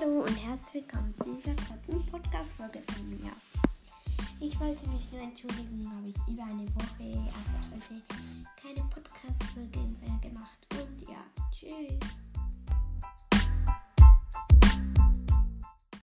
Hallo und herzlich willkommen zu dieser kurzen Podcast-Folge von mir. Ich wollte mich nur entschuldigen, habe ich über eine Woche, also heute, keine Podcast-Folge mehr gemacht. Und ja, tschüss.